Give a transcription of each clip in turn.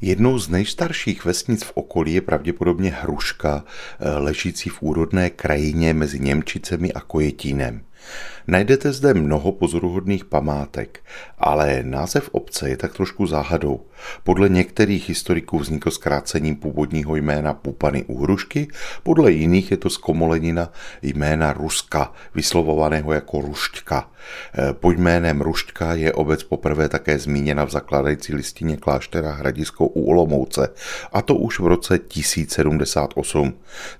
Jednou z nejstarších vesnic v okolí je pravděpodobně Hruška, eh, ležící v úrodné krajině mezi Němčicemi a Kojetínem. Najdete zde mnoho pozoruhodných památek, ale název obce je tak trošku záhadou. Podle některých historiků vznikl zkrácením původního jména Pupany u Hrušky, podle jiných je to zkomolenina jména Ruska, vyslovovaného jako Rušťka. Eh, pod jménem Rušťka je obec poprvé také zmíněna v zakladající listině kláštera Hradisko u Olomouce, a to už v roce 1078.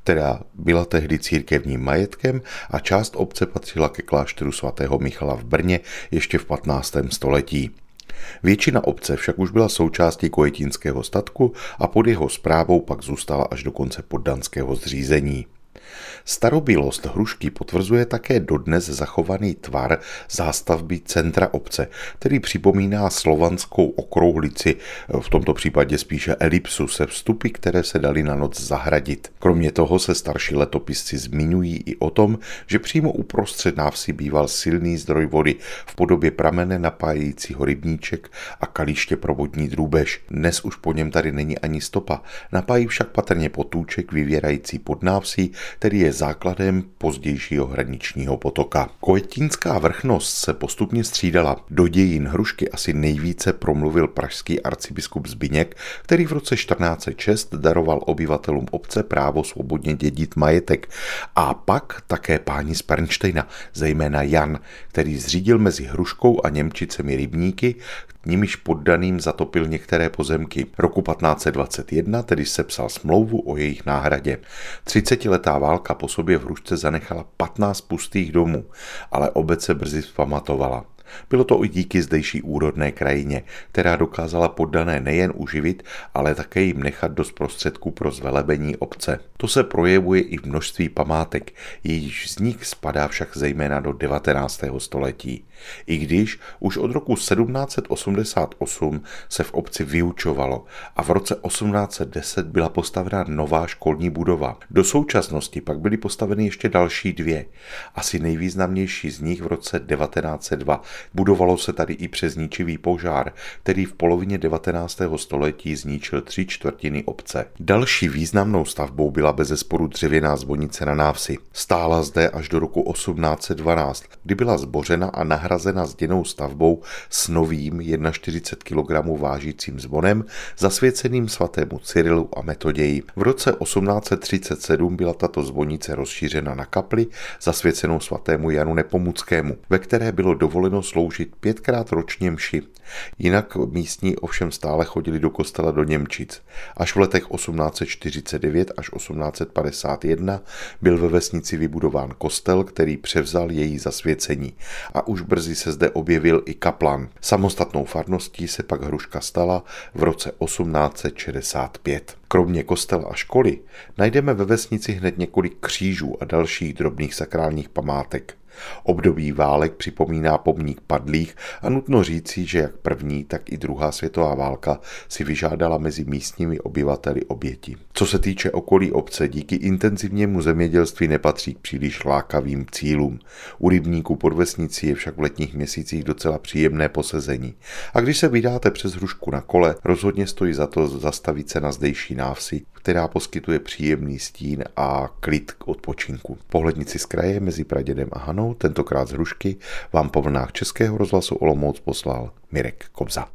Teda byla tehdy církevním majetkem a část obce patřila ke klášteru svatého Michala v Brně ještě v 15. století. Většina obce však už byla součástí kojetínského statku a pod jeho zprávou pak zůstala až do konce poddanského zřízení. Starobilost hrušky potvrzuje také dodnes zachovaný tvar zástavby centra obce, který připomíná slovanskou okrouhlici, v tomto případě spíše elipsu se vstupy, které se daly na noc zahradit. Kromě toho se starší letopisci zmiňují i o tom, že přímo uprostřed návsi býval silný zdroj vody v podobě pramene napájejícího rybníček a kalíště pro vodní drůbež. Dnes už po něm tady není ani stopa, napájí však patrně potůček vyvěrající pod návsí, který je základem pozdějšího hraničního potoka. Kojetínská vrchnost se postupně střídala. Do dějin hrušky asi nejvíce promluvil pražský arcibiskup Zbyněk, který v roce 1406 daroval obyvatelům obce právo svobodně dědit majetek. A pak také páni z Pernštejna, zejména Jan, který zřídil mezi Hruškou a Němčicemi rybníky, nimiž poddaným zatopil některé pozemky. Roku 1521 tedy sepsal smlouvu o jejich náhradě. 30-letá válka po sobě v Hrušce zanechala 15 pustých domů, ale obec se brzy zpamatovala. Bylo to i díky zdejší úrodné krajině, která dokázala poddané nejen uživit, ale také jim nechat dost prostředků pro zvelebení obce. To se projevuje i v množství památek, jejíž vznik spadá však zejména do 19. století. I když už od roku 1788 se v obci vyučovalo a v roce 1810 byla postavena nová školní budova. Do současnosti pak byly postaveny ještě další dvě. Asi nejvýznamnější z nich v roce 1902, Budovalo se tady i přes ničivý požár, který v polovině 19. století zničil tři čtvrtiny obce. Další významnou stavbou byla bezesporu dřevěná zvonice na návsi. Stála zde až do roku 1812, kdy byla zbořena a nahrazena zděnou stavbou s novým 41 kg vážícím zvonem zasvěceným svatému Cyrilu a Metoději. V roce 1837 byla tato zvonice rozšířena na kapli zasvěcenou svatému Janu Nepomuckému, ve které bylo dovoleno sloužit pětkrát ročně mši. Jinak místní ovšem stále chodili do kostela do Němčic. Až v letech 1849 až 1851 byl ve vesnici vybudován kostel, který převzal její zasvěcení. A už brzy se zde objevil i kaplan. Samostatnou farností se pak Hruška stala v roce 1865. Kromě kostela a školy najdeme ve vesnici hned několik křížů a dalších drobných sakrálních památek. Období válek připomíná pomník padlých a nutno říci, že jak první, tak i druhá světová válka si vyžádala mezi místními obyvateli oběti. Co se týče okolí obce, díky intenzivnímu zemědělství nepatří k příliš lákavým cílům. U rybníků pod vesnicí je však v letních měsících docela příjemné posezení. A když se vydáte přes hrušku na kole, rozhodně stojí za to zastavit se na zdejší návsi, která poskytuje příjemný stín a klid k odpočinku. Pohlednici z kraje mezi Pradědem a Hanou, tentokrát z Hrušky, vám po vlnách Českého rozhlasu Olomouc poslal Mirek Kobza.